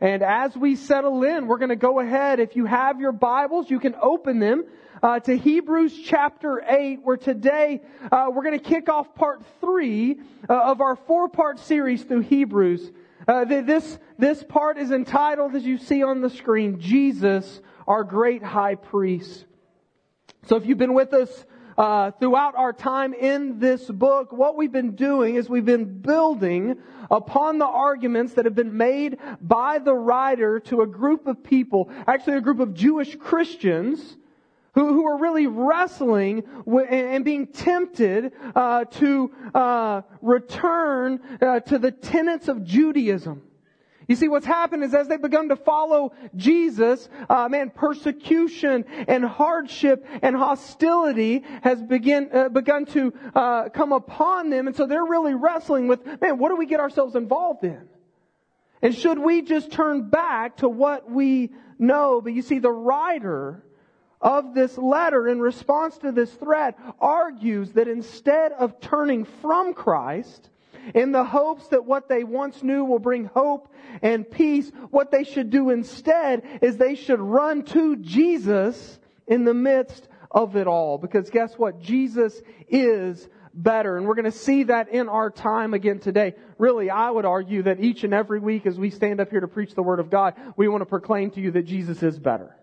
And as we settle in, we're going to go ahead. If you have your Bibles, you can open them uh, to Hebrews chapter 8, where today uh, we're going to kick off part 3 uh, of our four part series through Hebrews. Uh, this, this part is entitled, as you see on the screen, Jesus, our great high priest. So if you've been with us uh, throughout our time in this book, what we've been doing is we've been building upon the arguments that have been made by the writer to a group of people, actually a group of Jewish Christians, who, who are really wrestling and, being tempted uh, to uh, return uh, to the tenets of Judaism. You see, what's happened is as they've begun to follow Jesus, uh, man, persecution and hardship and hostility has begin, uh, begun to uh, come upon them. And so they're really wrestling with, man, what do we get ourselves involved in? And should we just turn back to what we know? But you see, the writer of this letter in response to this threat argues that instead of turning from Christ, in the hopes that what they once knew will bring hope and peace, what they should do instead is they should run to Jesus in the midst of it all. Because guess what? Jesus is better. And we're going to see that in our time again today. Really, I would argue that each and every week as we stand up here to preach the Word of God, we want to proclaim to you that Jesus is better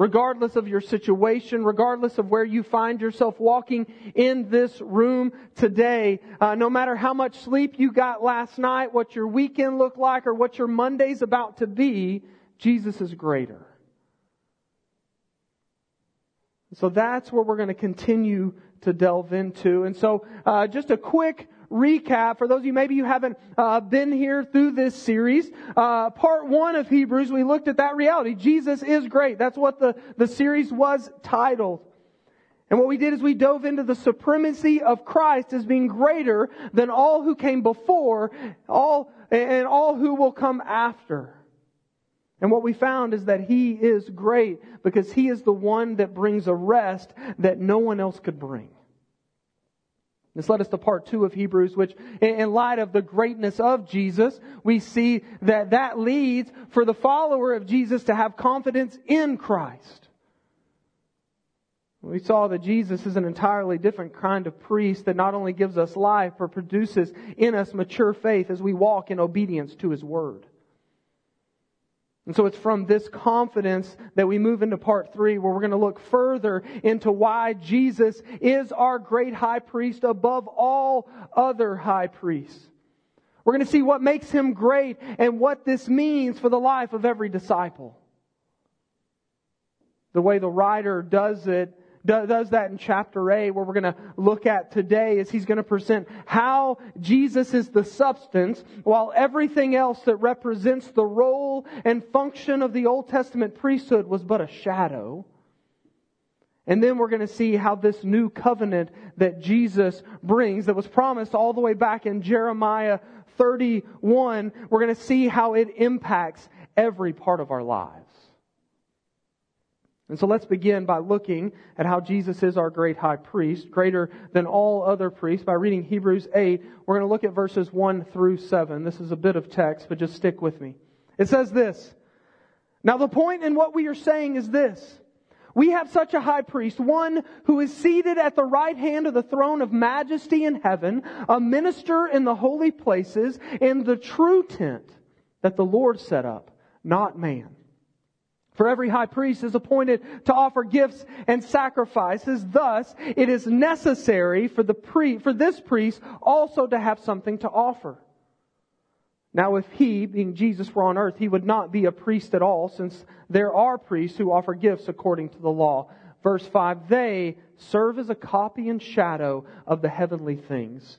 regardless of your situation, regardless of where you find yourself walking in this room today, uh, no matter how much sleep you got last night, what your weekend looked like, or what your Monday's about to be, Jesus is greater. So that's what we're going to continue to delve into. And so, uh, just a quick recap for those of you maybe you haven't uh, been here through this series. Uh, part one of Hebrews, we looked at that reality. Jesus is great. That's what the, the series was titled. And what we did is we dove into the supremacy of Christ as being greater than all who came before, all, and all who will come after. And what we found is that He is great because He is the one that brings a rest that no one else could bring. This led us to part two of Hebrews, which in light of the greatness of Jesus, we see that that leads for the follower of Jesus to have confidence in Christ. We saw that Jesus is an entirely different kind of priest that not only gives us life, but produces in us mature faith as we walk in obedience to His Word. And so it's from this confidence that we move into part three where we're going to look further into why Jesus is our great high priest above all other high priests. We're going to see what makes him great and what this means for the life of every disciple. The way the writer does it does that in chapter 8, where we're going to look at today, is he's going to present how Jesus is the substance, while everything else that represents the role and function of the Old Testament priesthood was but a shadow. And then we're going to see how this new covenant that Jesus brings, that was promised all the way back in Jeremiah 31, we're going to see how it impacts every part of our lives. And so let's begin by looking at how Jesus is our great high priest, greater than all other priests, by reading Hebrews 8. We're going to look at verses 1 through 7. This is a bit of text, but just stick with me. It says this. Now the point in what we are saying is this. We have such a high priest, one who is seated at the right hand of the throne of majesty in heaven, a minister in the holy places, in the true tent that the Lord set up, not man. For every high priest is appointed to offer gifts and sacrifices. Thus, it is necessary for the pre, for this priest also to have something to offer. Now, if he, being Jesus, were on earth, he would not be a priest at all, since there are priests who offer gifts according to the law. Verse 5, they serve as a copy and shadow of the heavenly things.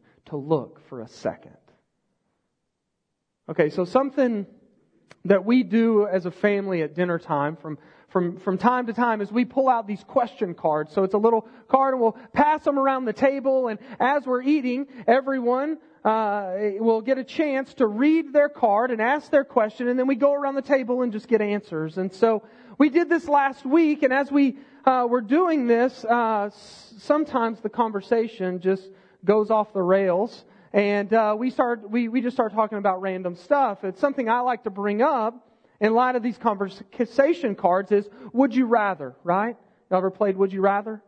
to look for a second. Okay, so something that we do as a family at dinner time from from, from time to time is we pull out these question cards. So it's a little card and we'll pass them around the table and as we're eating, everyone uh, will get a chance to read their card and ask their question and then we go around the table and just get answers. And so we did this last week and as we uh, were doing this, uh, sometimes the conversation just goes off the rails and uh, we start we, we just start talking about random stuff. It's something I like to bring up in light of these conversation cards is would you rather, right? You ever played would you rather?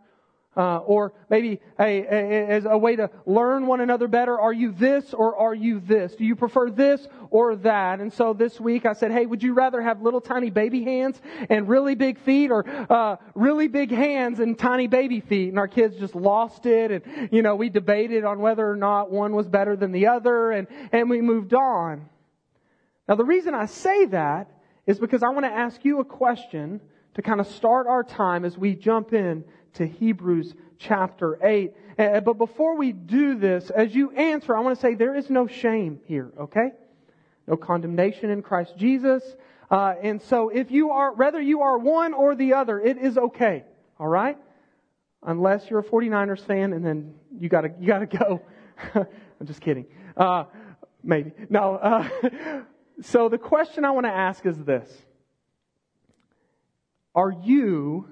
Uh, or maybe a, a, as a way to learn one another better, are you this or are you this? Do you prefer this or that? And so this week I said, hey, would you rather have little tiny baby hands and really big feet or uh, really big hands and tiny baby feet? And our kids just lost it and, you know, we debated on whether or not one was better than the other and, and we moved on. Now the reason I say that is because I want to ask you a question to kind of start our time as we jump in to Hebrews chapter 8. Uh, but before we do this, as you answer, I want to say there is no shame here, okay? No condemnation in Christ Jesus. Uh, and so if you are, whether you are one or the other, it is okay, alright? Unless you're a 49ers fan and then you gotta, you gotta go. I'm just kidding. Uh, maybe. No, uh, So the question I want to ask is this Are you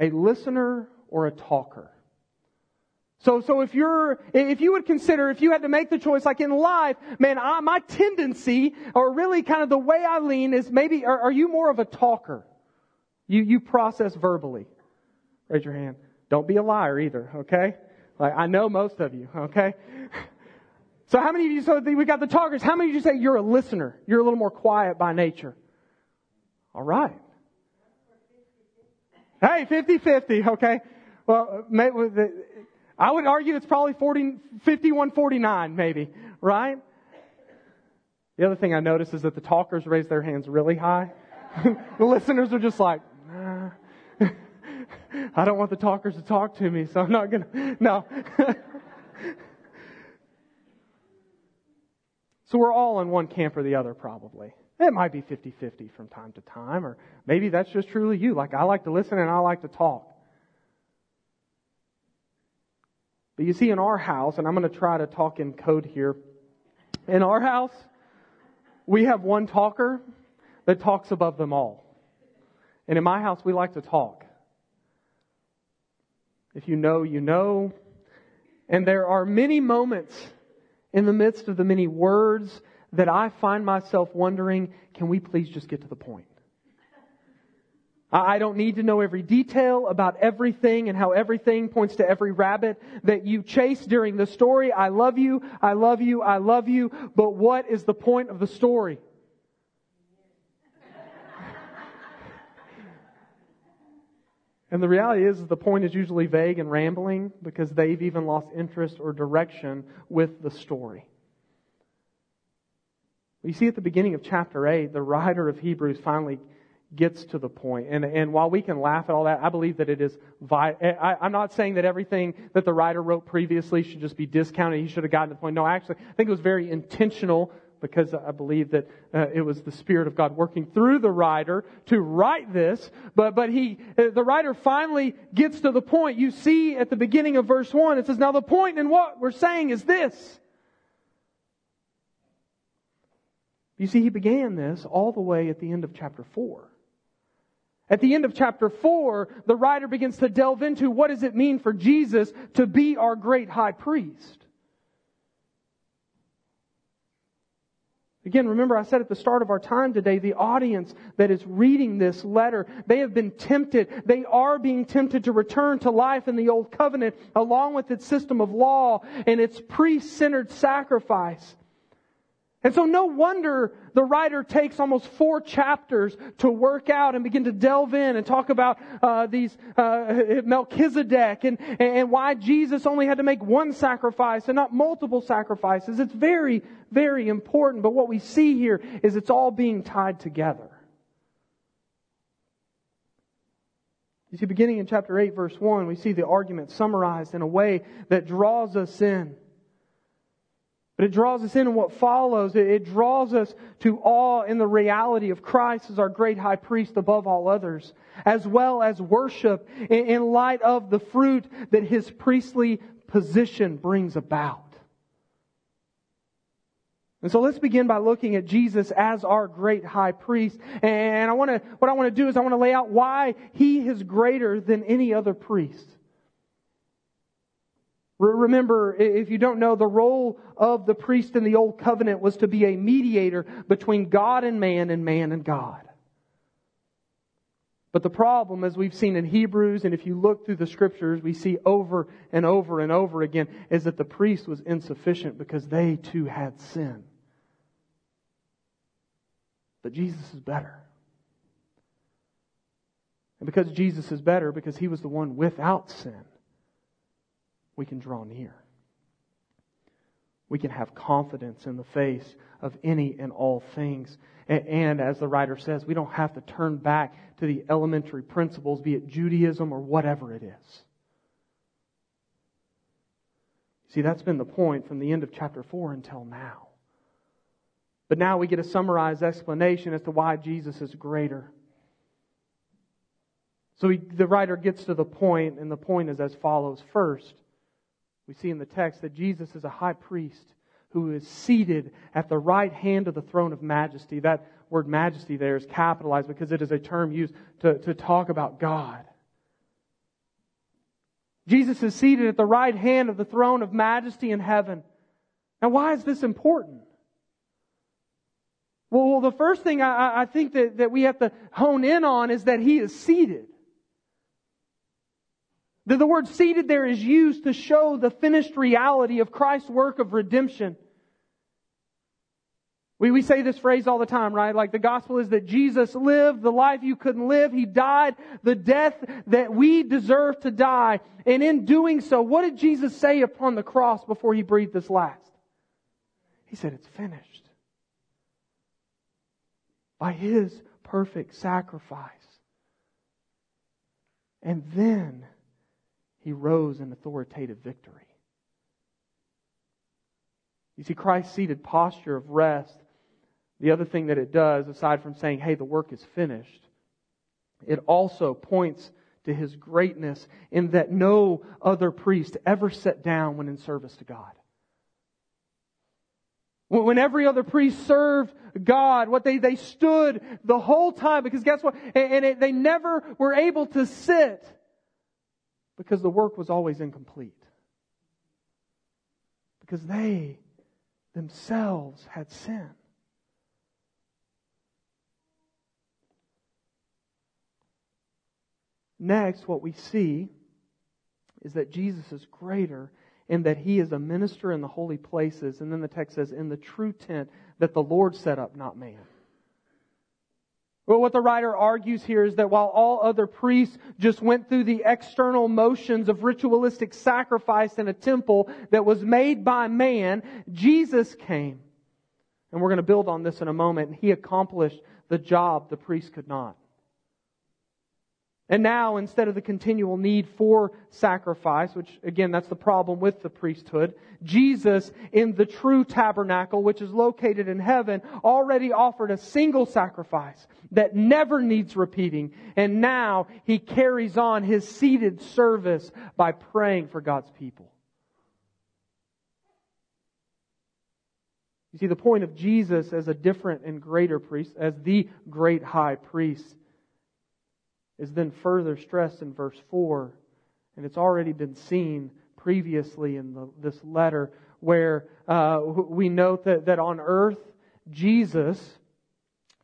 a listener or a talker? So, so if you're, if you would consider, if you had to make the choice, like in life, man, I, my tendency, or really kind of the way I lean is maybe, are, are you more of a talker? You, you process verbally. Raise your hand. Don't be a liar either, okay? Like, I know most of you, okay? So how many of you, so we got the talkers, how many of you say you're a listener? You're a little more quiet by nature. All right. Hey, 50-50, okay. Well, uh, I would argue it's probably 40, 51-49 maybe, right? The other thing I notice is that the talkers raise their hands really high. the listeners are just like, nah. I don't want the talkers to talk to me, so I'm not gonna, no. So we're all in one camp or the other, probably. It might be 50 50 from time to time, or maybe that's just truly you. Like, I like to listen and I like to talk. But you see, in our house, and I'm going to try to talk in code here, in our house, we have one talker that talks above them all. And in my house, we like to talk. If you know, you know. And there are many moments in the midst of the many words that I find myself wondering, can we please just get to the point? I don't need to know every detail about everything and how everything points to every rabbit that you chase during the story. I love you, I love you, I love you, but what is the point of the story? And the reality is, the point is usually vague and rambling because they've even lost interest or direction with the story. You see at the beginning of chapter 8, the writer of Hebrews finally gets to the point. And, and while we can laugh at all that, I believe that it is, I, I'm not saying that everything that the writer wrote previously should just be discounted. He should have gotten to the point. No, actually, I think it was very intentional because I believe that uh, it was the Spirit of God working through the writer to write this. But, but he, uh, the writer finally gets to the point. You see at the beginning of verse 1, it says, Now the point in what we're saying is this. You see, he began this all the way at the end of chapter 4. At the end of chapter 4, the writer begins to delve into what does it mean for Jesus to be our great high priest. Again, remember I said at the start of our time today, the audience that is reading this letter, they have been tempted. They are being tempted to return to life in the old covenant along with its system of law and its priest-centered sacrifice. And so no wonder the writer takes almost four chapters to work out and begin to delve in and talk about uh, these uh, Melchizedek and, and why Jesus only had to make one sacrifice and not multiple sacrifices. It's very, very important. But what we see here is it's all being tied together. You see, beginning in chapter 8, verse 1, we see the argument summarized in a way that draws us in. But it draws us in and what follows. It draws us to awe in the reality of Christ as our great high priest above all others, as well as worship in light of the fruit that his priestly position brings about. And so let's begin by looking at Jesus as our great high priest. And I want to, what I want to do is I want to lay out why he is greater than any other priest. Remember, if you don't know, the role of the priest in the Old Covenant was to be a mediator between God and man and man and God. But the problem, as we've seen in Hebrews, and if you look through the scriptures, we see over and over and over again, is that the priest was insufficient because they too had sin. But Jesus is better. And because Jesus is better, because he was the one without sin, we can draw near. We can have confidence in the face of any and all things. And as the writer says, we don't have to turn back to the elementary principles, be it Judaism or whatever it is. See, that's been the point from the end of chapter 4 until now. But now we get a summarized explanation as to why Jesus is greater. So he, the writer gets to the point, and the point is as follows. First, we see in the text that Jesus is a high priest who is seated at the right hand of the throne of majesty. That word majesty there is capitalized because it is a term used to, to talk about God. Jesus is seated at the right hand of the throne of majesty in heaven. Now, why is this important? Well, the first thing I, I think that, that we have to hone in on is that he is seated. The, the word seated there is used to show the finished reality of Christ's work of redemption. We, we say this phrase all the time, right? Like the gospel is that Jesus lived the life you couldn't live. He died the death that we deserve to die. And in doing so, what did Jesus say upon the cross before he breathed his last? He said, it's finished. By his perfect sacrifice. And then he rose in authoritative victory. You see, Christ's seated posture of rest, the other thing that it does, aside from saying, hey, the work is finished, it also points to his greatness in that no other priest ever sat down when in service to God. When every other priest served God, what they, they stood the whole time, because guess what? And, it, they never were able to sit because the work was always incomplete. Because they themselves had sin. Next, what we see is that Jesus is greater and that he is a minister in the holy places. And then the text says, in the true tent that the Lord set up, not man. But what the writer argues here is that while all other priests just went through the external motions of ritualistic sacrifice in a temple that was made by man, Jesus came. And we're going to build on this in a moment. And he accomplished the job the priest could not. And now, instead of the continual need for sacrifice, which again, that's the problem with the priesthood, Jesus in the true tabernacle, which is located in heaven, already offered a single sacrifice that never needs repeating. And now he carries on his seated service by praying for God's people. You see, the point of Jesus as a different and greater priest, as the great high priest, is then further stressed in verse 4. And it's already been seen previously in the, this letter where uh, we note that, that on earth, Jesus,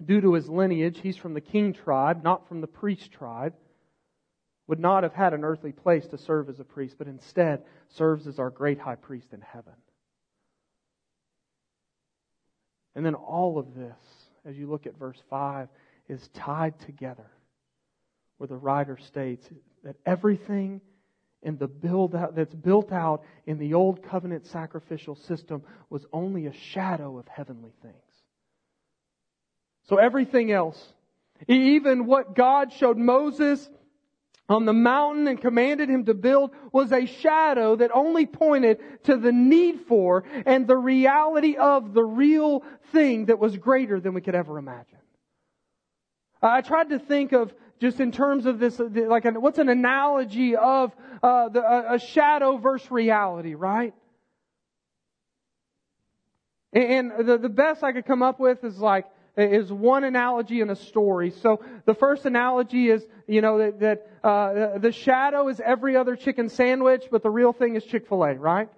due to his lineage, he's from the king tribe, not from the priest tribe, would not have had an earthly place to serve as a priest, but instead serves as our great high priest in heaven. And then all of this, as you look at verse 5, is tied together where the writer states that everything in the build out that's built out in the old covenant sacrificial system was only a shadow of heavenly things. So everything else, even what God showed Moses on the mountain and commanded him to build was a shadow that only pointed to the need for and the reality of the real thing that was greater than we could ever imagine. I tried to think of just in terms of this, like, what's an analogy of uh, the, a shadow versus reality, right? And the, the best I could come up with is like, is one analogy in a story. So the first analogy is, you know, that, that uh, the shadow is every other chicken sandwich, but the real thing is Chick-fil-A, right?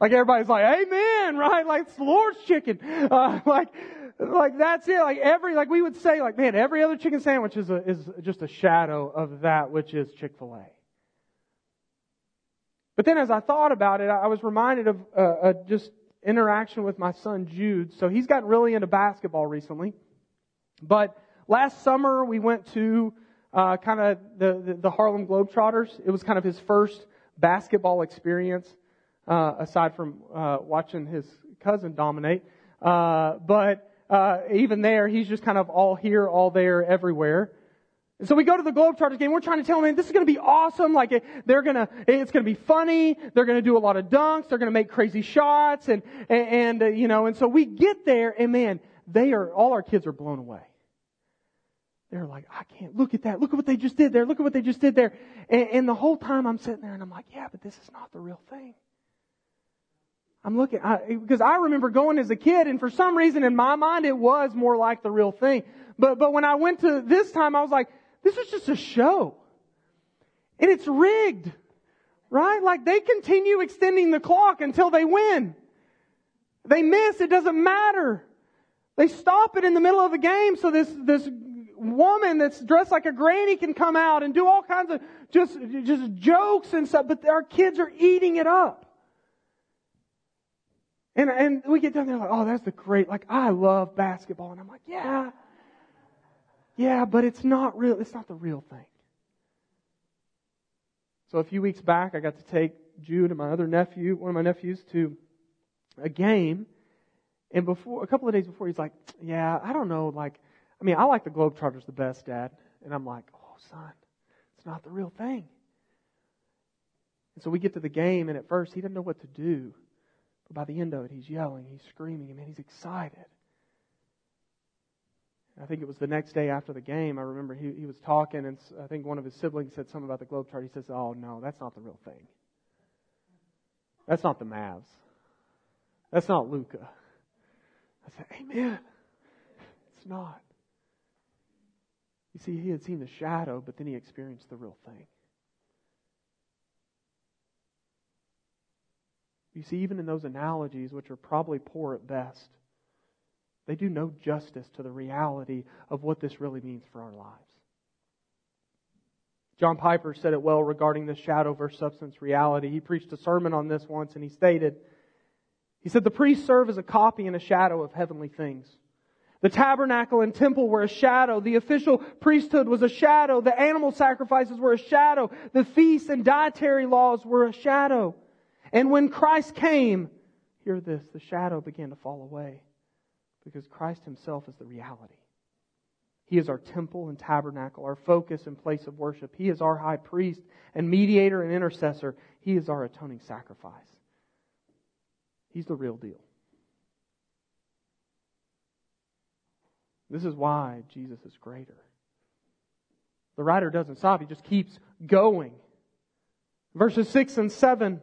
Like everybody's like, Amen, right? Like it's Lord's chicken. Uh, like, like that's it. Like every, like we would say, like man, every other chicken sandwich is a, is just a shadow of that which is Chick-fil-A. But then as I thought about it, I was reminded of uh, uh, just interaction with my son Jude. So he's gotten really into basketball recently. But last summer we went to uh, kind of the, the, the, Harlem Globetrotters. It was kind of his first basketball experience, uh, aside from uh, watching his cousin dominate. Uh, but uh, even there, he's just kind of all here, all there, everywhere. So we go to the Globetrotters game. We're trying to tell them, this is going to be awesome. Like they're going to, it's going to be funny. They're going to do a lot of dunks. They're going to make crazy shots, and and, and uh, you know. And so we get there, and man, they are all our kids are blown away. They're like, I can't look at that. Look at what they just did there. Look at what they just did there. And, and the whole time I'm sitting there, and I'm like, yeah, but this is not the real thing. I'm looking I, because I remember going as a kid, and for some reason in my mind it was more like the real thing. But but when I went to this time, I was like this is just a show. And it's rigged. Right? Like they continue extending the clock until they win. They miss, it doesn't matter. They stop it in the middle of the game so this, this woman that's dressed like a granny can come out and do all kinds of just, just jokes and stuff, but our kids are eating it up. And, and we get down there like, oh, that's the great, like, I love basketball. And I'm like, yeah, yeah, but it's not real. It's not the real thing. So a few weeks back, I got to take Jude and my other nephew, one of my nephews, to a game. And before, a couple of days before, he's like, yeah, I don't know, like, I mean, I like the Globetrotters the best, Dad. And I'm like, oh, son, it's not the real thing. And so we get to the game, and at first, he doesn't know what to do. But by the end of it, he's yelling, he's screaming, and man, he's excited. I think it was the next day after the game. I remember he, he was talking, and I think one of his siblings said something about the globe chart. He says, Oh, no, that's not the real thing. That's not the Mavs. That's not Luka. I said, Amen. It's not. You see, he had seen the shadow, but then he experienced the real thing. You see, even in those analogies, which are probably poor at best, they do no justice to the reality of what this really means for our lives. John Piper said it well regarding the shadow versus substance reality. He preached a sermon on this once and he stated, he said, the priests serve as a copy and a shadow of heavenly things. The tabernacle and temple were a shadow. The official priesthood was a shadow. The animal sacrifices were a shadow. The feasts and dietary laws were a shadow. And when Christ came, hear this, the shadow began to fall away because Christ Himself is the reality. He is our temple and tabernacle, our focus and place of worship. He is our high priest and mediator and intercessor. He is our atoning sacrifice. He's the real deal. This is why Jesus is greater. The writer doesn't stop, he just keeps going. Verses 6 and 7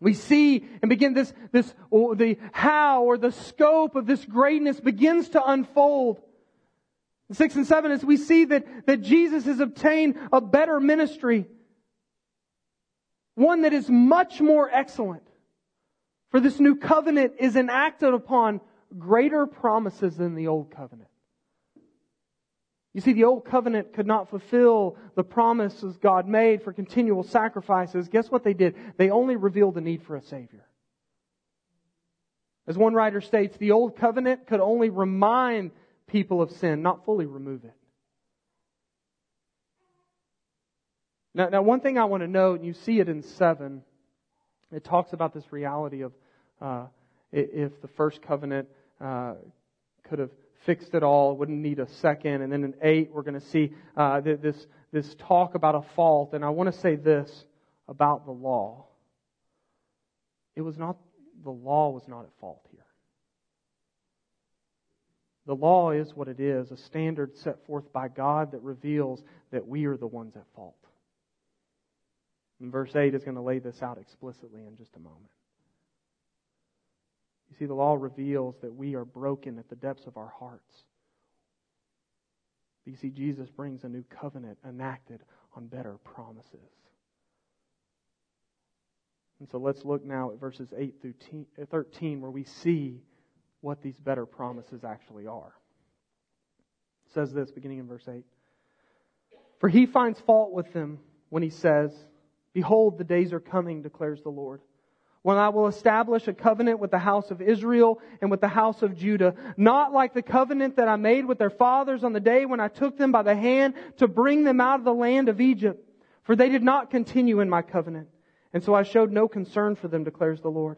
we see and begin this, this, the how or the scope of this greatness begins to unfold. Six and seven is we see that, that Jesus has obtained a better ministry. One that is much more excellent. For this new covenant is enacted upon greater promises than the old covenant. You see, the old covenant could not fulfill the promises God made for continual sacrifices. Guess what they did? They only revealed the need for a Savior. As one writer states, the old covenant could only remind people of sin, not fully remove it. Now, now one thing I want to note, and you see it in 7, it talks about this reality of uh, if the first covenant uh, could have fixed it all. Wouldn't need a second. And then in eight, we're going to see uh, this this talk about a fault, and I want to say this about the law. It was not, the law was not at fault here. The law is what it is, a standard set forth by God that reveals that we are the ones at fault. And verse 8 is going to lay this out explicitly in just a moment. You see, the law reveals that we are broken at the depths of our hearts. But you see, Jesus brings a new covenant enacted on better promises. And so let's look now at verses 8 through uh, 13, where we see what these better promises actually are. It says this, beginning in verse 8 For he finds fault with them when he says, Behold, the days are coming, declares the Lord when I will establish a covenant with the house of Israel and with the house of Judah, not like the covenant that I made with their fathers on the day when I took them by the hand to bring them out of the land of Egypt. For they did not continue in my covenant. And so I showed no concern for them, declares the Lord.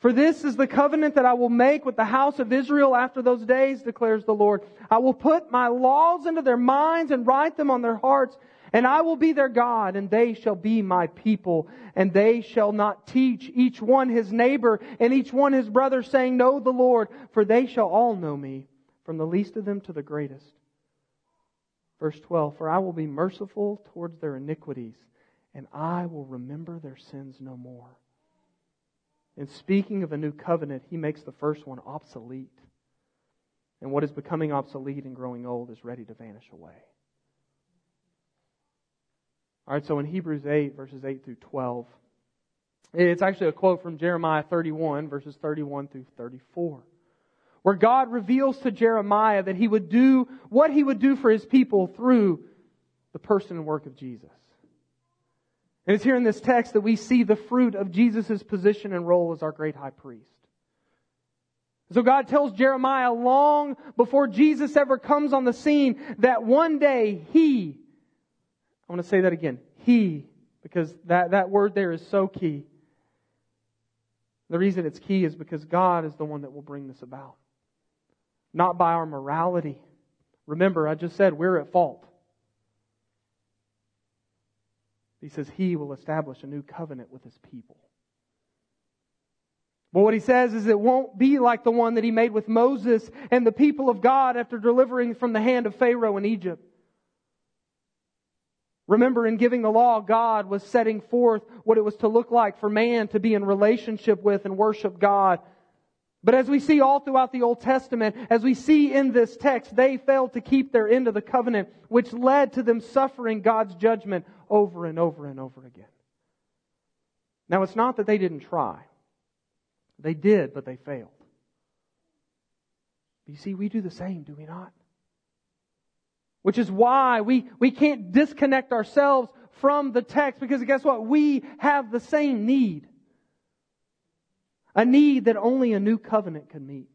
For this is the covenant that I will make with the house of Israel after those days, declares the Lord. I will put my laws into their minds and write them on their hearts. And I will be their God, and they shall be my people. And they shall not teach each one his neighbor and each one his brother, saying, Know the Lord, for they shall all know me, from the least of them to the greatest. Verse 12 For I will be merciful towards their iniquities, and I will remember their sins no more. In speaking of a new covenant, he makes the first one obsolete. And what is becoming obsolete and growing old is ready to vanish away. All right, so in Hebrews 8, verses 8 through 12, it's actually a quote from Jeremiah 31, verses 31 through 34, where God reveals to Jeremiah that he would do what he would do for his people through the person and work of Jesus. And it's here in this text that we see the fruit of Jesus' position and role as our great high priest. So God tells Jeremiah long before Jesus ever comes on the scene that one day he I want to say that again. He, because that, that word there is so key. The reason it's key is because God is the one that will bring this about. Not by our morality. Remember, I just said we're at fault. He says he will establish a new covenant with his people. But what he says is it won't be like the one that he made with Moses and the people of God after delivering from the hand of Pharaoh in Egypt. Remember, in giving the law, God was setting forth what it was to look like for man to be in relationship with and worship God. But as we see all throughout the Old Testament, as we see in this text, they failed to keep their end of the covenant, which led to them suffering God's judgment over and over and over again. Now, it's not that they didn't try. They did, but they failed. You see, we do the same, do we not? Which is why we, we can't disconnect ourselves from the text because guess what? We have the same need. A need that only a new covenant can meet.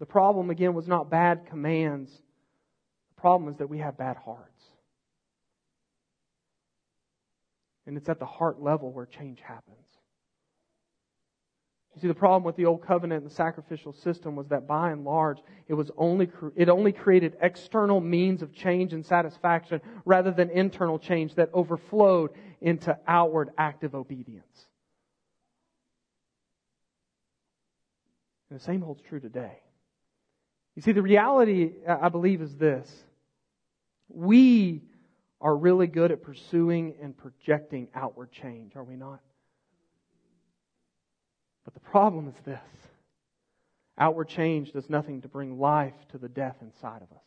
The problem, again, was not bad commands. The problem is that we have bad hearts. And it's at the heart level where change happens. You see, the problem with the old covenant and the sacrificial system was that by and large, it was only, it only created external means of change and satisfaction rather than internal change that overflowed into outward active obedience. And the same holds true today. You see, the reality, I believe, is this. We are really good at pursuing and projecting outward change, are we not? But the problem is this outward change does nothing to bring life to the death inside of us.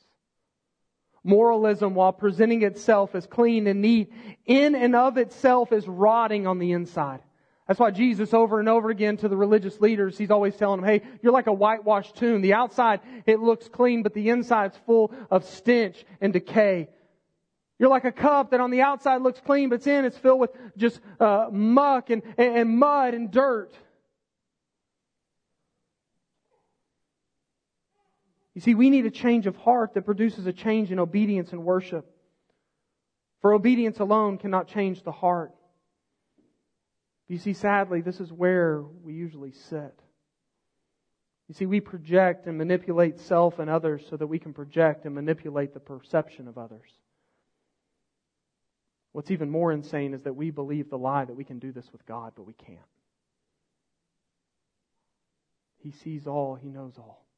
Moralism, while presenting itself as clean and neat, in and of itself is rotting on the inside. That's why Jesus over and over again to the religious leaders, he's always telling them, hey, you're like a whitewashed tomb. The outside, it looks clean, but the inside's full of stench and decay. You're like a cup that on the outside looks clean, but it's in, it's filled with just uh, muck and, and, and mud and dirt. You see, we need a change of heart that produces a change in obedience and worship. For obedience alone cannot change the heart. You see, sadly, this is where we usually sit. You see, we project and manipulate self and others so that we can project and manipulate the perception of others. What's even more insane is that we believe the lie that we can do this with God, but we can't. He sees all, He knows all,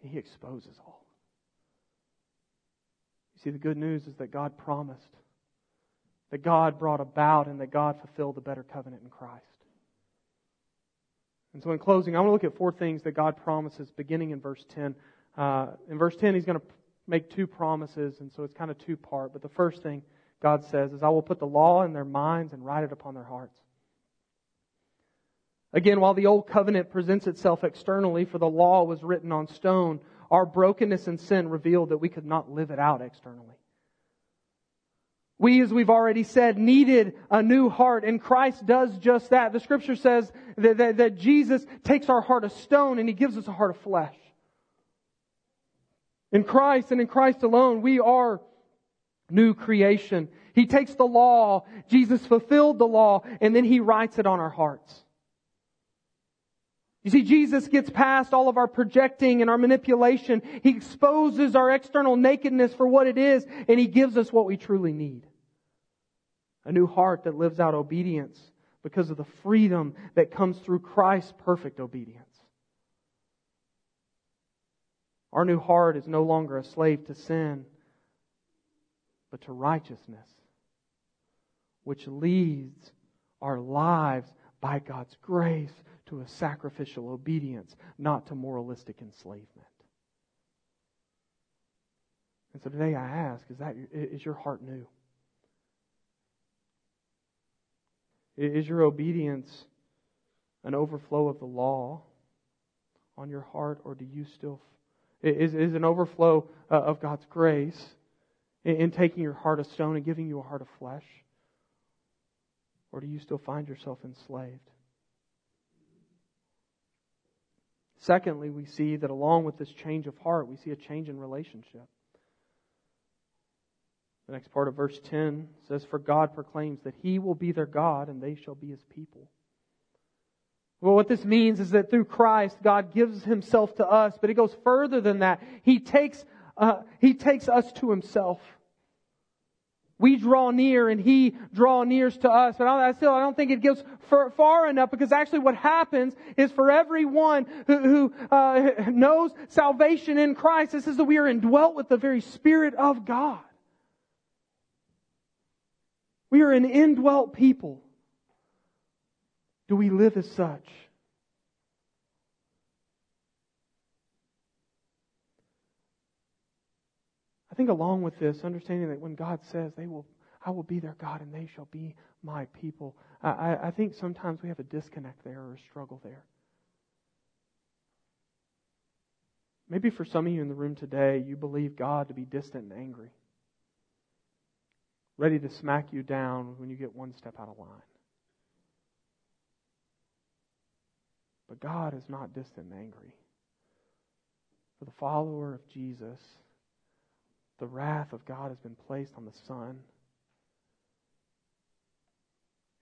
He exposes all. You see, the good news is that God promised, that God brought about, and that God fulfilled the better covenant in Christ. And so, in closing, I want to look at four things that God promises beginning in verse 10. Uh, in verse 10, He's going to make two promises, and so it's kind of two part. But the first thing God says is, I will put the law in their minds and write it upon their hearts. Again, while the old covenant presents itself externally, for the law was written on stone, our brokenness and sin revealed that we could not live it out externally. We, as we've already said, needed a new heart, and Christ does just that. The scripture says that, that, that, Jesus takes our heart of stone and he gives us a heart of flesh. In Christ and in Christ alone, we are new creation. He takes the law, Jesus fulfilled the law, and then he writes it on our hearts. You see, Jesus gets past all of our projecting and our manipulation. He exposes our external nakedness for what it is, and He gives us what we truly need. A new heart that lives out obedience because of the freedom that comes through Christ's perfect obedience. Our new heart is no longer a slave to sin, but to righteousness, which leads our lives by God's grace to a sacrificial obedience, not to moralistic enslavement. And so today I ask, is that is your heart new? Is your obedience an overflow of the law on your heart, or do you still is is an overflow uh, of God's grace in taking your heart of stone and giving you a heart of flesh, or do you still find yourself enslaved? Secondly, we see that along with this change of heart, we see a change in relationship. The next part of verse 10 says, For God proclaims that He will be their God and they shall be His people. Well, what this means is that through Christ, God gives Himself to us, but it goes further than that. He takes, uh, He takes us to Himself. We draw near and He draw nears to us. But I still, I don't think it goes far enough because actually what happens is for everyone who, who uh, knows salvation in Christ, this is that we are indwelt with the very Spirit of God. We are an indwelt people. Do we live as such? Think along with this, understanding that when God says they will, I will be their God and they shall be my people, I, I think sometimes we have a disconnect there or a struggle there. Maybe for some of you in the room today, you believe God to be distant and angry, ready to smack you down when you get one step out of line. But God is not distant and angry. For the follower of Jesus, the wrath of God has been placed on the Son.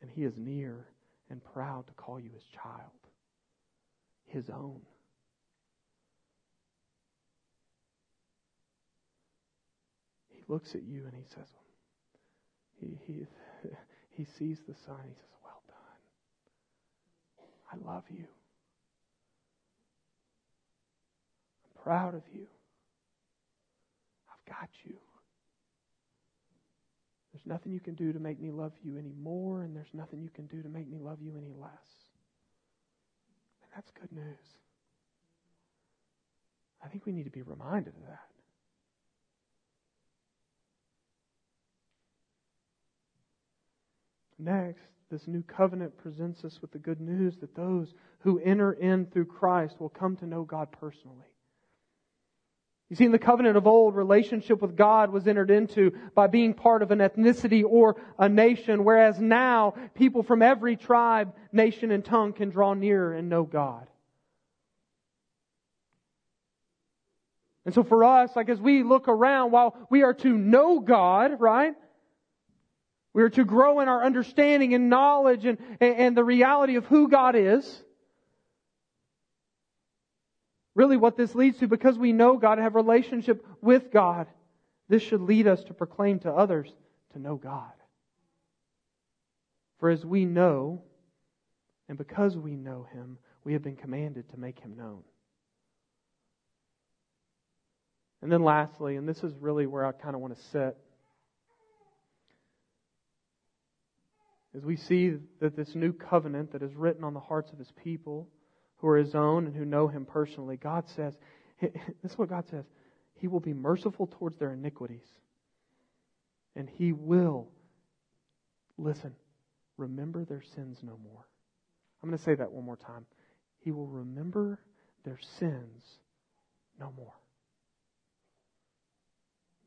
And he is near and proud to call you his child, his own. He looks at you and he says, he, he, he sees the Son. He says, Well done. I love you. I'm proud of you got you. There's nothing you can do to make me love you any more, and there's nothing you can do to make me love you any less. And that's good news. I think we need to be reminded of that. Next, this new covenant presents us with the good news that those who enter in through Christ will come to know God personally. You see, in the covenant of old, relationship with God was entered into by being part of an ethnicity or a nation, whereas now people from every tribe, nation, and tongue can draw near and know God. And so for us, like as we look around, while we are to know God, right? We are to grow in our understanding and knowledge and, and the reality of who God is. Really, what this leads to, because we know God, have a relationship with God, this should lead us to proclaim to others to know God. For as we know, and because we know Him, we have been commanded to make Him known. And then lastly, and this is really where I kind of want to sit, as we see that this new covenant that is written on the hearts of His people, who are his own and who know him personally, God says, this is what God says, he will be merciful towards their iniquities. And he will, listen, remember their sins no more. I'm going to say that one more time. He will remember their sins no more.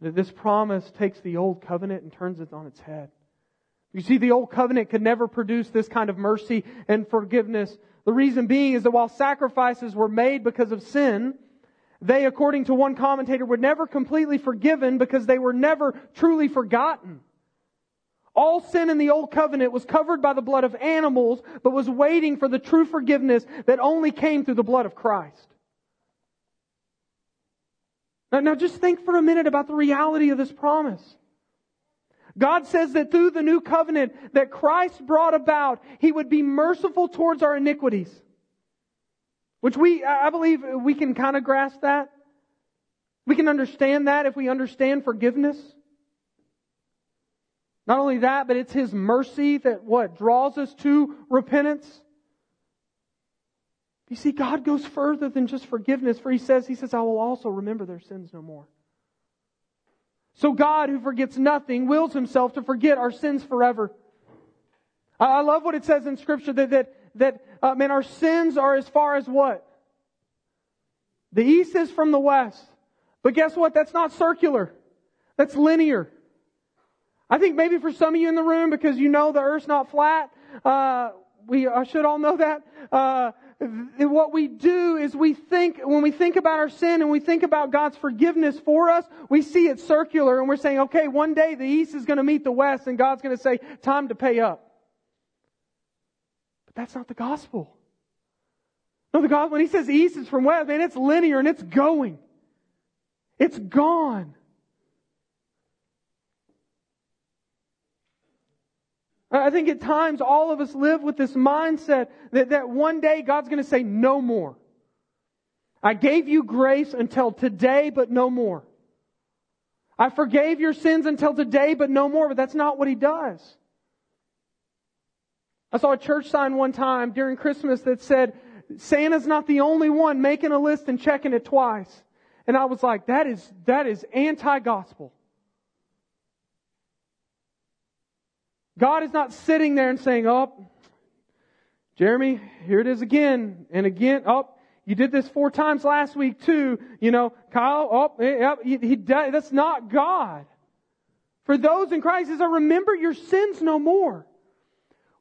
This promise takes the old covenant and turns it on its head. You see, the old covenant could never produce this kind of mercy and forgiveness the reason being is that while sacrifices were made because of sin, they, according to one commentator, were never completely forgiven because they were never truly forgotten. All sin in the Old Covenant was covered by the blood of animals, but was waiting for the true forgiveness that only came through the blood of Christ. Now, now just think for a minute about the reality of this promise. God says that through the new covenant that Christ brought about, He would be merciful towards our iniquities. Which we, I believe we can kind of grasp that. We can understand that if we understand forgiveness. Not only that, but it's His mercy that what? Draws us to repentance. You see, God goes further than just forgiveness, for He says, He says, I will also remember their sins no more. So God, who forgets nothing, wills himself to forget our sins forever. I love what it says in scripture that, that, that, uh, man, our sins are as far as what? The east is from the west. But guess what? That's not circular. That's linear. I think maybe for some of you in the room, because you know the earth's not flat, uh, we I should all know that. Uh, what we do is we think, when we think about our sin and we think about God's forgiveness for us, we see it circular and we're saying, okay, one day the East is going to meet the West and God's going to say, time to pay up. But that's not the gospel. No, the God, when he says East is from West, man, it's linear and it's going. It's gone. I think at times all of us live with this mindset that, that one day God's going to say, no more. I gave you grace until today, but no more. I forgave your sins until today, but no more. But that's not what He does. I saw a church sign one time during Christmas that said, Santa's not the only one making a list and checking it twice. And I was like, that is, that is anti-gospel. God is not sitting there and saying, oh, Jeremy, here it is again and again. Oh, you did this four times last week too. You know, Kyle, oh, yep, he, he does. That's not God. For those in Christ, says, I remember your sins no more.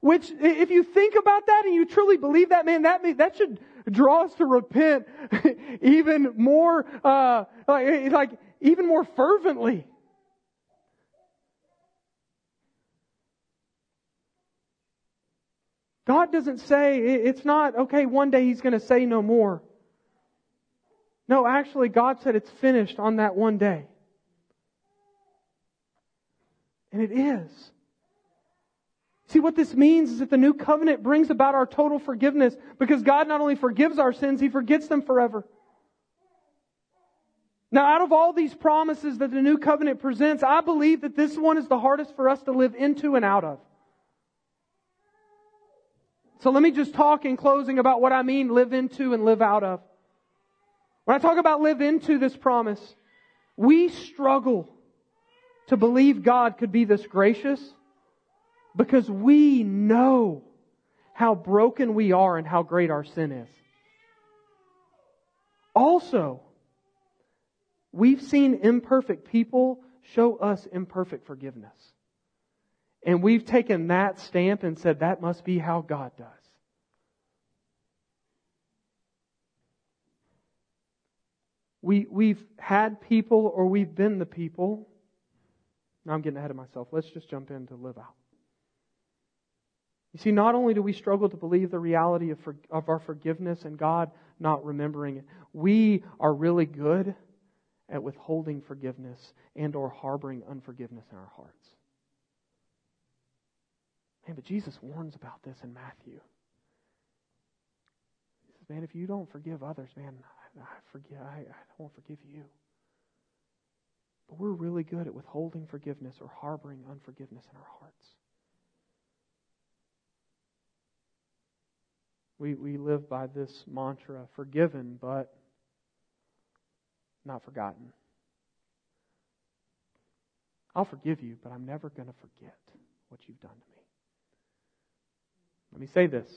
Which, if you think about that and you truly believe that, man, that, that should draw us to repent even more, uh, like, eh, like, even more fervently. God doesn't say, it's not, okay, one day He's going to say no more. No, actually, God said it's finished on that one day. And it is. See, what this means is that the new covenant brings about our total forgiveness because God not only forgives our sins, He forgets them forever. Now, out of all these promises that the new covenant presents, I believe that this one is the hardest for us to live into and out of. So let me just talk in closing about what I mean live into and live out of. When I talk about live into this promise, we struggle to believe God could be this gracious because we know how broken we are and how great our sin is. Also, we've seen imperfect people show us imperfect forgiveness. And we've taken that stamp and said that must be how God does. We, we've had people or we've been the people. Now I'm getting ahead of myself. Let's just jump in to live out. You see, not only do we struggle to believe the reality of, for, of our forgiveness and God not remembering it, we are really good at withholding forgiveness and or harboring unforgiveness in our hearts. Man, but Jesus warns about this in Matthew. He says, man, if you don't forgive others, man, I, I forgive, I, I won't forgive you. But we're really good at withholding forgiveness or harboring unforgiveness in our hearts. We, we live by this mantra forgiven, but not forgotten. I'll forgive you, but I'm never going to forget what you've done to me. Let me say this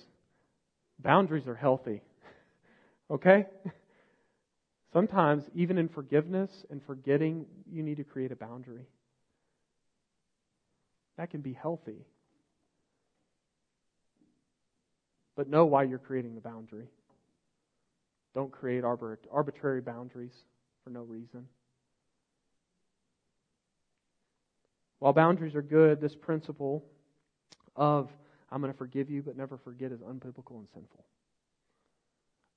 boundaries are healthy. okay? Sometimes, even in forgiveness and forgetting, you need to create a boundary. That can be healthy. But know why you're creating the boundary. Don't create arbitrary boundaries for no reason. While boundaries are good, this principle of I'm going to forgive you but never forget is unbiblical and sinful.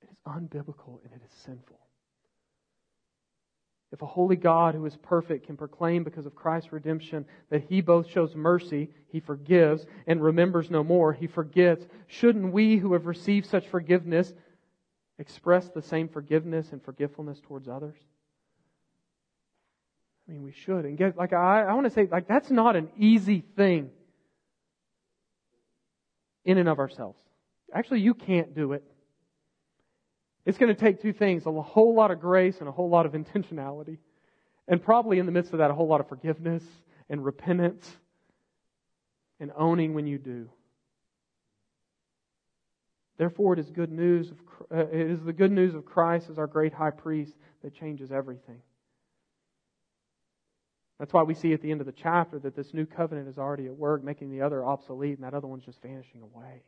It is unbiblical and it is sinful. If a holy God who is perfect can proclaim because of Christ's redemption that he both shows mercy, he forgives, and remembers no more, he forgets, shouldn't we who have received such forgiveness express the same forgiveness and forgetfulness towards others? I mean, we should. And get, like, I, I want to say, like, that's not an easy thing in and of ourselves. Actually, you can't do it. It's going to take two things a whole lot of grace and a whole lot of intentionality. And probably in the midst of that, a whole lot of forgiveness and repentance and owning when you do. Therefore, it is good news. Of, uh, it is the good news of Christ as our great high priest that changes everything. That's why we see at the end of the chapter that this new covenant is already at work, making the other obsolete, and that other one's just vanishing away.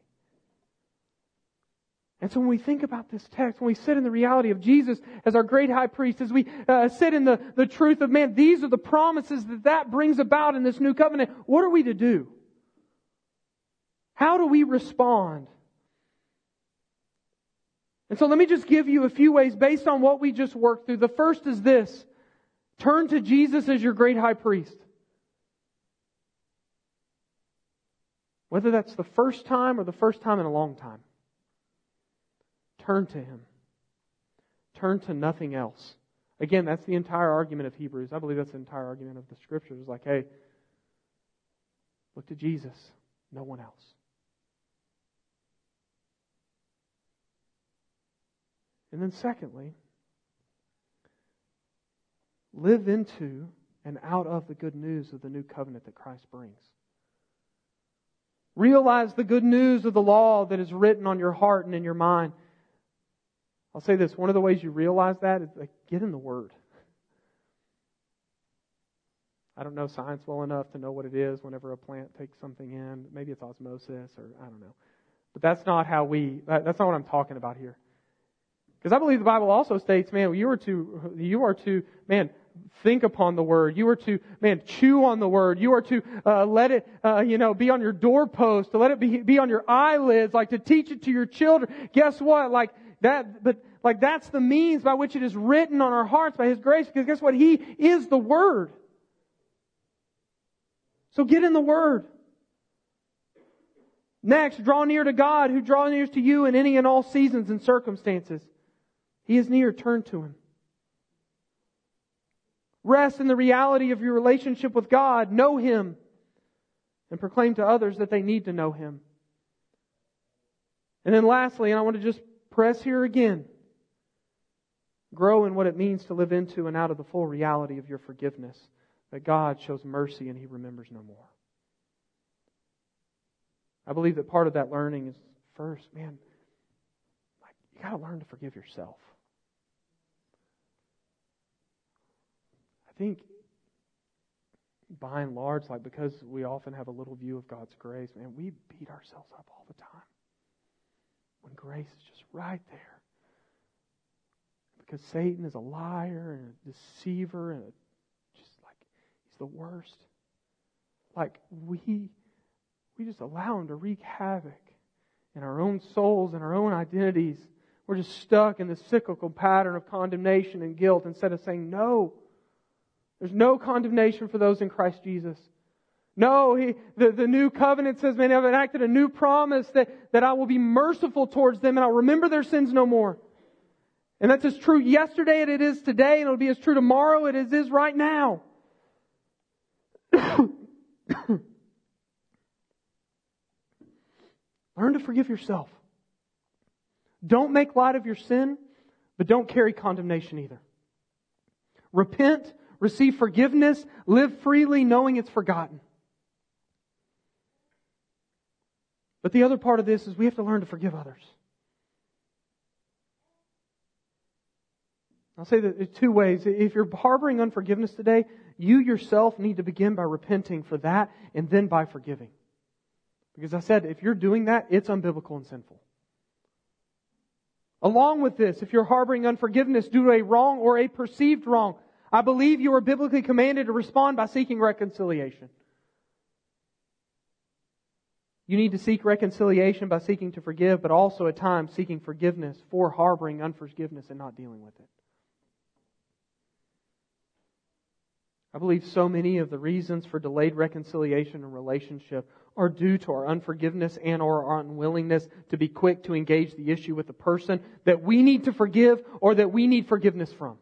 And so when we think about this text, when we sit in the reality of Jesus as our great high priest, as we uh, sit in the, the truth of man, these are the promises that that brings about in this new covenant. What are we to do? How do we respond? And so let me just give you a few ways based on what we just worked through. The first is this. Turn to Jesus as your great high priest. Whether that's the first time or the first time in a long time. Turn to Him. Turn to nothing else. Again, that's the entire argument of Hebrews. I believe that's the entire argument of the scriptures. Like, hey, look to Jesus, no one else. And then, secondly, live into and out of the good news of the new covenant that Christ brings. Realize the good news of the law that is written on your heart and in your mind. I'll say this one of the ways you realize that is like get in the Word. I don't know science well enough to know what it is whenever a plant takes something in. Maybe it's osmosis or I don't know. But that's not how we, that's not what I'm talking about here. Because I believe the Bible also states, man, you are to, you are to, man, think upon the word. You are to, man, chew on the word. You are to uh, let it, uh, you know, be on your doorpost, to let it be, be on your eyelids, like to teach it to your children. Guess what? Like, that, but like that's the means by which it is written on our hearts by His grace, because guess what? He is the Word. So get in the Word. Next, draw near to God who draws near to you in any and all seasons and circumstances. He is near, turn to Him. Rest in the reality of your relationship with God. Know Him. And proclaim to others that they need to know Him. And then lastly, and I want to just press here again. Grow in what it means to live into and out of the full reality of your forgiveness. That God shows mercy and He remembers no more. I believe that part of that learning is first, man, you got to learn to forgive yourself. I think by and large, like because we often have a little view of God's grace, man, we beat ourselves up all the time when grace is just right there. Because Satan is a liar and a deceiver and a, just like he's the worst. Like we we just allow him to wreak havoc in our own souls and our own identities. We're just stuck in this cyclical pattern of condemnation and guilt instead of saying, no, there's no condemnation for those in Christ Jesus. No, he, the, the new covenant says, man, I've enacted a new promise that, that I will be merciful towards them and I'll remember their sins no more. And that's as true yesterday as it is today, and it'll be as true tomorrow as it is right now. Learn to forgive yourself. Don't make light of your sin, but don't carry condemnation either. Repent, receive forgiveness, live freely knowing it's forgotten. But the other part of this is we have to learn to forgive others. I'll say that two ways. If you're harboring unforgiveness today, you yourself need to begin by repenting for that and then by forgiving. Because I said, if you're doing that, it's unbiblical and sinful. Along with this, if you're harboring unforgiveness due to a wrong or a perceived wrong, I believe you are biblically commanded to respond by seeking reconciliation. You need to seek reconciliation by seeking to forgive, but also at times seeking forgiveness for harboring unforgiveness and not dealing with it. I believe so many of the reasons for delayed reconciliation in relationship are due to our unforgiveness and or our unwillingness to be quick to engage the issue with the person that we need to forgive or that we need forgiveness from.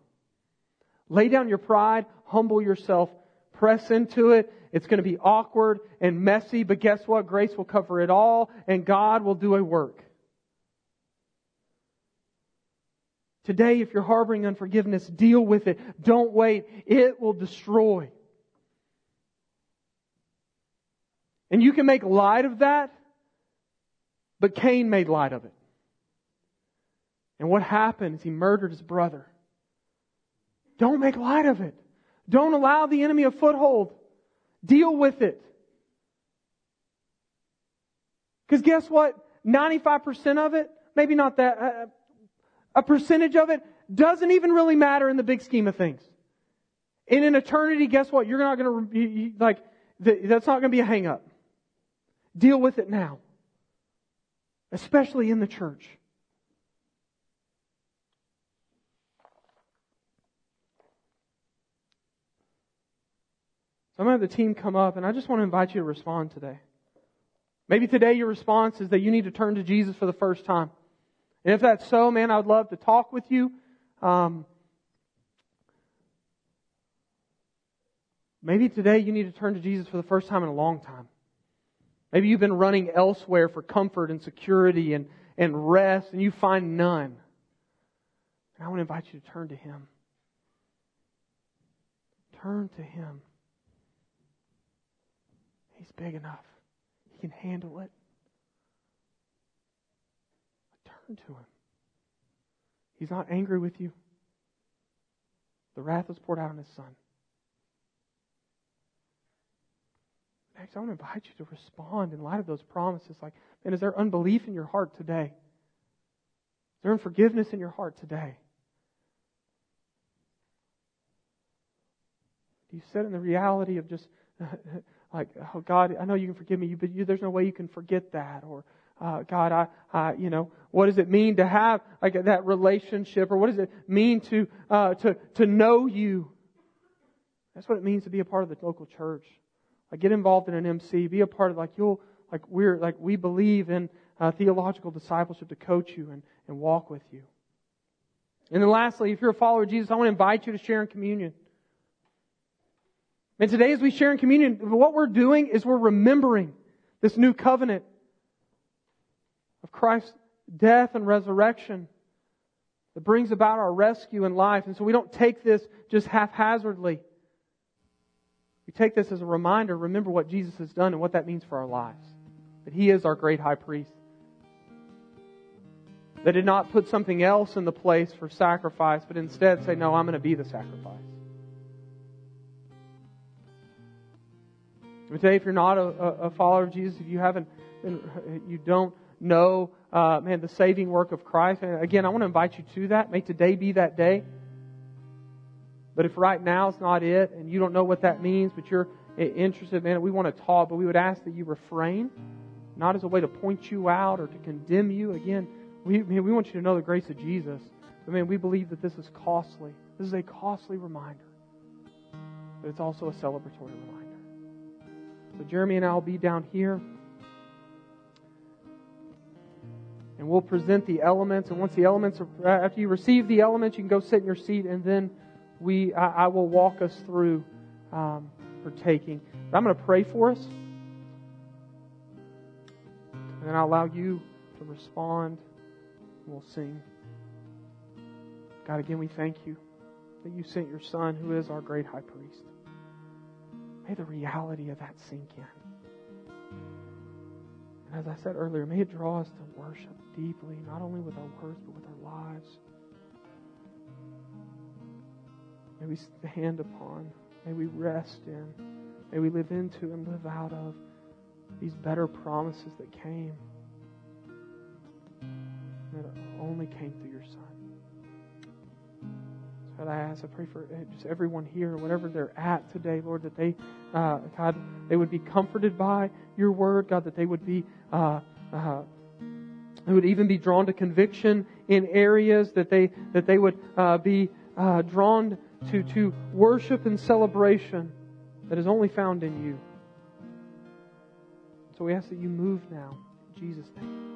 Lay down your pride, humble yourself, press into it. It's going to be awkward and messy, but guess what? Grace will cover it all and God will do a work. Today, if you're harboring unforgiveness, deal with it. Don't wait. It will destroy. And you can make light of that, but Cain made light of it. And what happened is he murdered his brother. Don't make light of it. Don't allow the enemy a foothold. Deal with it. Because guess what? 95% of it, maybe not that, uh, a percentage of it doesn't even really matter in the big scheme of things. In an eternity, guess what? You're not going to, be like, that's not going to be a hang up. Deal with it now. Especially in the church. So I'm going to have the team come up, and I just want to invite you to respond today. Maybe today your response is that you need to turn to Jesus for the first time. And if that's so, man, I would love to talk with you. Um, maybe today you need to turn to Jesus for the first time in a long time. Maybe you've been running elsewhere for comfort and security and, and rest, and you find none. And I want to invite you to turn to Him. Turn to Him. He's big enough. He can handle it. Turn to Him. He's not angry with you. The wrath was poured out on His Son. Next, I want to invite you to respond in light of those promises. Like, man, is there unbelief in your heart today? Is there unforgiveness in your heart today? Do you sit in the reality of just like, oh God, I know you can forgive me, but you, there's no way you can forget that, or uh, God, I, I, you know, what does it mean to have like that relationship, or what does it mean to uh, to to know you? That's what it means to be a part of the local church. Like, get involved in an MC, be a part of like you'll like we're like we believe in uh, theological discipleship to coach you and, and walk with you. And then lastly, if you're a follower of Jesus, I want to invite you to share in communion. And today as we share in communion, what we're doing is we're remembering this new covenant of Christ's death and resurrection that brings about our rescue in life. And so we don't take this just haphazardly. We take this as a reminder, remember what Jesus has done and what that means for our lives. That He is our great high priest. That did not put something else in the place for sacrifice, but instead say, no, I'm going to be the sacrifice. Today, if you're not a, a follower of Jesus, if you haven't, you don't know, uh, man, the saving work of Christ. And again, I want to invite you to that. May today be that day. But if right now it's not it, and you don't know what that means, but you're interested, man, we want to talk, but we would ask that you refrain, not as a way to point you out or to condemn you. Again, we, man, we want you to know the grace of Jesus. But man, we believe that this is costly. This is a costly reminder. But it's also a celebratory reminder. So Jeremy and I will be down here. And we'll present the elements. And once the elements are, after you receive the elements, you can go sit in your seat. And then we, I, I will walk us through um, partaking. But I'm going to pray for us. And then I'll allow you to respond. We'll sing. God, again, we thank you that you sent your Son, who is our great high priest. May the reality of that sink in. And as I said earlier, may it draw us to worship deeply, not only with our words, but with our lives. May we stand upon, may we rest in, may we live into and live out of these better promises that came, that only came through your Son. God, I ask, I pray for uh, just everyone here, whatever they're at today, Lord, that they, uh, God, they would be comforted by your word, God, that they would be, uh, uh, would even be drawn to conviction in areas that they that they would uh, be uh, drawn to to worship and celebration that is only found in you. So we ask that you move now, in Jesus' name.